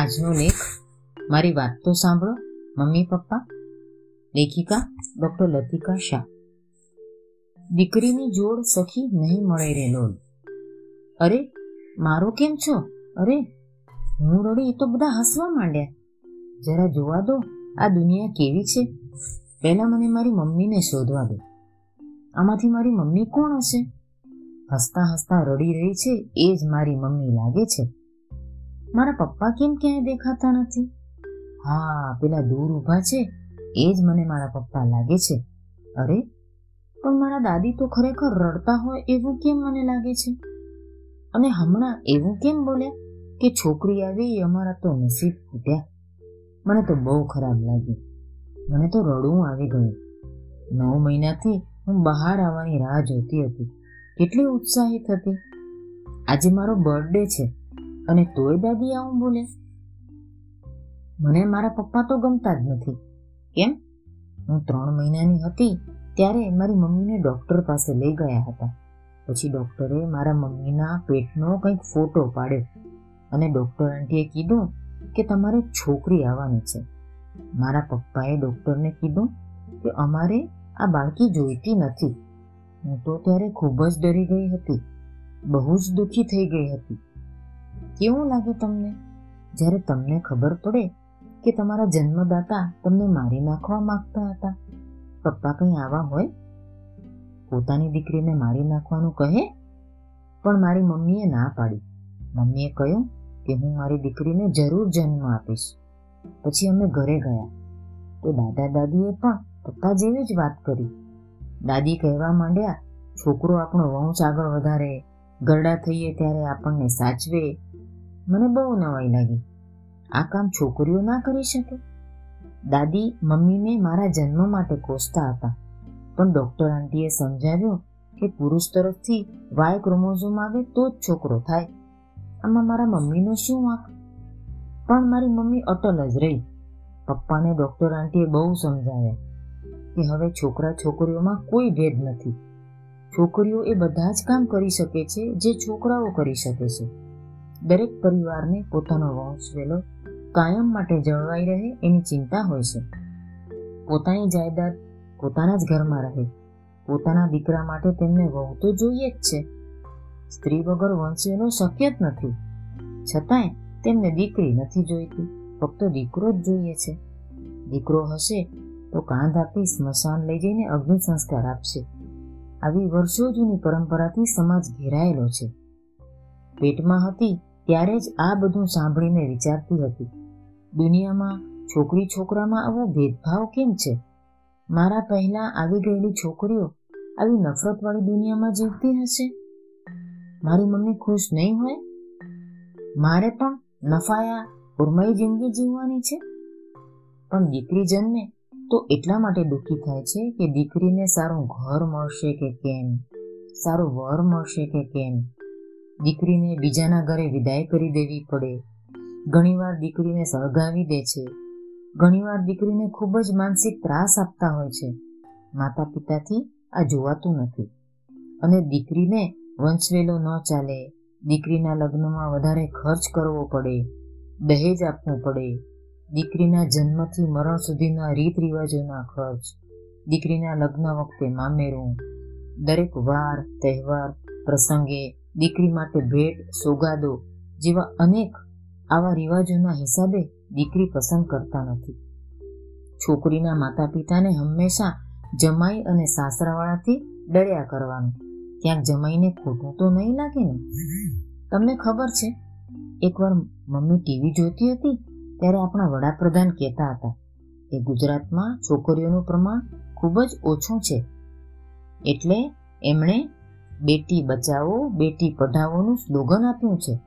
આજનો લેખ, મારી વાત તો સાંભળો, મમ્મી, પપ્પા, લેખિકા, ડોક્ટર લતિકા શાહ. દીકરીની જોડ સખી નહીં મળે રે લોલ અરે, મારો કેમ છો? અરે, હું રડી તો બધા હસવા માંડ્યા. જરા જોવા દો, આ દુનિયા કેવી છે? પહેલા મને મારી મમ્મીને શોધવા દો. આમાંથી મારી મમ્મી કોણ હશે? હસતા હસતા રડી રહી છે, એ જ મારી મમ્મી લાગે છે. મારા પપ્પા કેમ ક્યાંય દેખાતા નથી? હા, પેલા દૂર ઊભા છે. એ જ મને મારા પપ્પા લાગે છે. અરે, પણ મારા દાદી તો ખરેખર રડતા હોય એવું કેમ મને લાગે છે? અને હમણાં એવું કેમ બોલ્યા કે છોકરી આવી, અમારા તો નસીબ ફૂટ્યા મને તો બહુ ખરાબ લાગ્યું. મને તો રડવું આવી ગયું. નવ મહિનાથી હું બહાર આવવાની રાહ જોતી હતી. કેટલી ઉત્સાહિત હતી. આજે મારો બર્થડે છે. અને તોય દાદી આવું બોલે? મને મારા પપ્પા તો ગમતા જ નથી. કેમ? હું ત્રણ મહિનાની હતી ત્યારે મારી મમ્મીને ડૉક્ટર પાસે લઈ ગયા હતા. પછી ડૉક્ટરે મારા મમ્મીના પેટનો કંઈક ફોટો પાડ્યો અને ડૉક્ટર આંટીએ કીધું કે તમારે છોકરી આવવાની છે. મારા પપ્પાએ ડૉક્ટરને કીધું કે અમારે આ બાળકી જોઈતી નથી. હું તો ત્યારે ખૂબ જ ડરી ગઈ હતી. બહુ જ દુઃખી થઈ ગઈ હતી. કેવું લાગે તમને? જ્યારે તમને ખબર પડે કે તમારા જન્મદાતા તમને મારી નાખવા માંગતા હતા, પપ્પા કંઈ આવા હોય? પોતાની દીકરીને મારી નાખવાનું કહે? પણ મારી મમ્મીએ ના પાડી. મમ્મીએ કહ્યું કે હું મારી દીકરીને જરૂર જન્મ આપીશ. પછી અમે ઘરે ગયા. તો દાદા દાદીએ પણ પપ્પા જેવી જ વાત કરી. દાદી કહેવા માંડ્યા, છોકરો આપણો વંશ આગળ વધારે, ગરડા થઈએ ત્યારે આપણને સાચવે મને બહુ નવાઈ લાગી. આ કામ છોકરીઓ ના કરી શકે. દાદી મમ્મીને મારા જન્મ માટે કોસતા હતા. પણ ડૉક્ટર આંટીએ સમજાવ્યું કે પુરુષ તરફથી વાય ક્રોમોઝોમ આવે તો જ છોકરો થાય. આમાં મારા મમ્મીનો શું વાંક? પણ મારી મમ્મી અટલ જ રહી. પપ્પાને ડૉક્ટર આંટીએ બહુ સમજાવ્યા કે હવે છોકરા છોકરીઓમાં કોઈ ભેદ નથી. છોકરીઓ એ બધા જ કામ કરી શકે છે જે છોકરાઓ કરી શકે છે. દરેક પરિવારને પોતાનો વંશવેલો કાયમ માટે જળવાઈ રહે એની ચિંતા હોય છે. પોતાની જાયદાદ પોતાના જ ઘરમાં રહે. પોતાના દીકરા માટે તેમને વહુ તો જોઈએ જ છે. સ્ત્રી વગર વંશવેલો શક્ય જ નથી. છતાંય તેમને દીકરી નથી જોઈતી, ફક્ત દીકરો જ જોઈએ છે. દીકરો હશે તો કાંધ આપી સ્મશાન લઈ જઈને અગ્નિ સંસ્કાર આપશે. આવી વર્ષો જૂની પરંપરાથી સમાજ ઘેરાયેલો છે. પેટમાં હતી ત્યારે જ આ બધું સાંભળીને વિચારતી હતી. દુનિયામાં છોકરી છોકરામાં આવો ભેદભાવ કેમ છે? મારા પહેલા આવી ગયેલી છોકરીઓ આવી નફરતવાળી દુનિયામાં જીવતી હશે? મારી મમ્મી ખુશ નહીં હોય? મારે પણ નફાયા ઉર્મય જિંદગી જીવવાની છે? પણ દીકરી જન્મે તો એટલા માટે દુઃખી થાય છે કે દીકરીને સારું ઘર મળશે કે કેમ? સારું વર મળશે કે કેમ? દીકરીને બીજાના ઘરે વિદાય કરી દેવી પડે. ઘણીવાર દીકરીને સળગાવી દે છે. ઘણીવાર દીકરીને ખૂબ જ માનસિક ત્રાસ આપતા હોય છે. માતા પિતાથી આ જોવાતું નથી. અને દીકરીને વંશવેલો ન ચાલે. દીકરીના લગ્નમાં વધારે ખર્ચ કરવો પડે. દહેજ આપવું પડે. દીકરીના જન્મથી મરણ સુધીના રીત રિવાજોના ખર્ચ. દીકરીના લગ્ન વખતે મામેરું. દરેક વાર, તહેવાર, પ્રસંગે દીકરી માટે ભેટ, સોગાદો જેવા અનેક આવા રિવાજોના હિસાબે દીકરી પસંદ કરતા નથી. છોકરીના માતા પિતાને હંમેશા જમાઈ અને સાસરાવાળાથી ડર્યા કરવાનું. ક્યાંક જમાઈને ખોટું તો નહીં લાગે ને? તમને ખબર છે, એકવાર મમ્મી ટીવી જોતી હતી ત્યારે આપણા વડાપ્રધાન કહેતા હતા કે ગુજરાતમાં છોકરીઓનું પ્રમાણ ખૂબ જ ઓછું છે. એટલે એમણે બેટી બચાવો, બેટી પઢાવોનું સ્લોગન આપ્યું છે.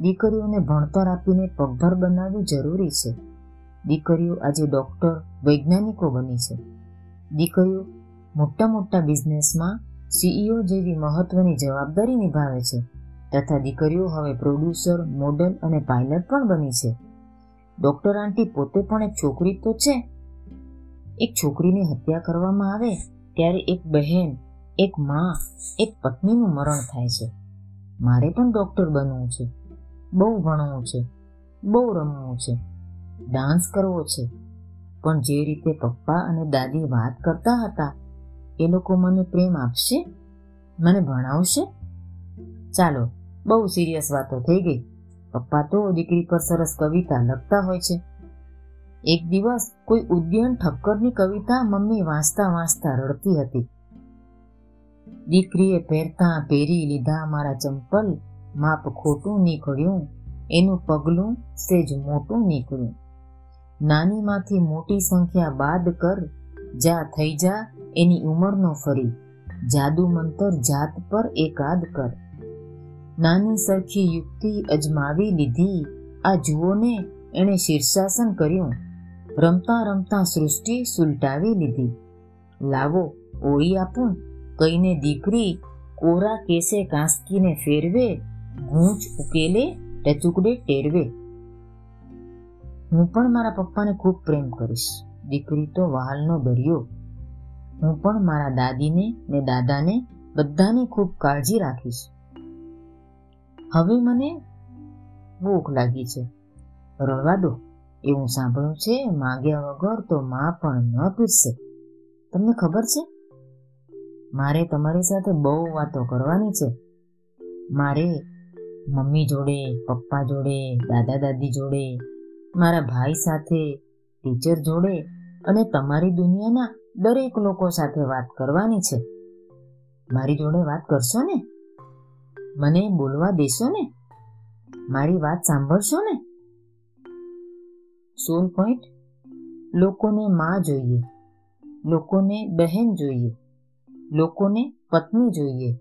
દીકરીઓને ભણતર આપીને પગભર બનાવવું જરૂરી છે. દીકરીઓ આજે ડૉક્ટર, વૈજ્ઞાનિકો બની છે. દીકરીઓ મોટા મોટા બિઝનેસમાં સીઈઓ જેવી મહત્વની જવાબદારી નિભાવે છે તથા દીકરીઓ હવે પ્રોડ્યુસર, મોડલ અને પાયલટ પણ બની છે. ડૉક્ટર આંટી પોતે પણ એક છોકરી તો છે. એક છોકરીની હત્યા કરવામાં આવે ત્યારે એક બહેન એક મા, એક પત્નીનું મરણ થાય છે. મારે પણ ડૉક્ટર બનવું છે. બહુ ભણવું છે. બહુ રમવું છે. ડાન્સ કરવો છે. પણ જે રીતે પપ્પા અને દાદી વાત કરતા હતા, એ લોકો મને પ્રેમ આપશે? મને ભણાવશે? ચાલો, બહુ સિરિયસ વાતો થઈ ગઈ. પપ્પા તો દીકરી પર સરસ કવિતા લખતા હોય છે. એક દિવસ કોઈ ઉદ્યાન ઠક્કરની કવિતા મમ્મી વાંચતા વાંચતા રડતી હતી. દીકરીએ પહેરતા પહેરી લીધા મારા ચંપલ, માપ ખોટું નીકળ્યું, એનું પગલું સેજ મોટું નીકળ્યું. નાનીમાંથી મોટી સંખ્યા બાદ કર, જા થઈ જા, એની ઉંમરનો ફરી. જાદુ મંતર જાત પર એકાદ કર. નાની સરખી યુક્તિ અજમાવી લીધી. આ જુઓને એણે શીર્ષાસન કર્યું. રમતા રમતા સૃષ્ટિ સુલટાવી લીધી. લાવો ઓળી આપું. કહીને દીકરી કોરા કેસે કાંસકીને ફેરવે, ગૂંચ ઉકેલે ટચુકડે ટેરવે. હું પણ મારા પપ્પાને ખૂબ પ્રેમ કરીશ. દીકરી તો વહાલનો દરિયો. હું પણ મારા દાદીને ને દાદાને બધાને ખૂબ કાળજી રાખીશ. હવે મને ભૂખ લાગી છે. રડવા દો. એવું સાંભળ્યું છે. માગ્યા વગર તો માં પણ ન પીરશે તમને ખબર છે? મારે તમારી સાથે બહુ વાતો કરવાની છે. મારે મમ્મી જોડે, પપ્પા જોડે, દાદા દાદી જોડે, મારા ભાઈ સાથે, ટીચર જોડે અને તમારી દુનિયાના દરેક લોકો સાથે વાત કરવાની છે. મારી જોડે વાત કરશો ને? મને બોલવા દેશો ને? મારી વાત સાંભળશો ને? સોલ પોઈન્ટ, લોકોને માં જોઈએ, લોકોને બહેન જોઈએ. લોકોને પત્ની જોઈએ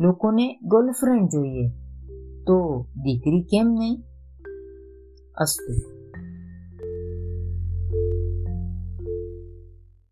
લોકોને ગર્લફ્રેન્ડ જોઈએ. તો દીકરી કેમ નહીં? અસ્તુ.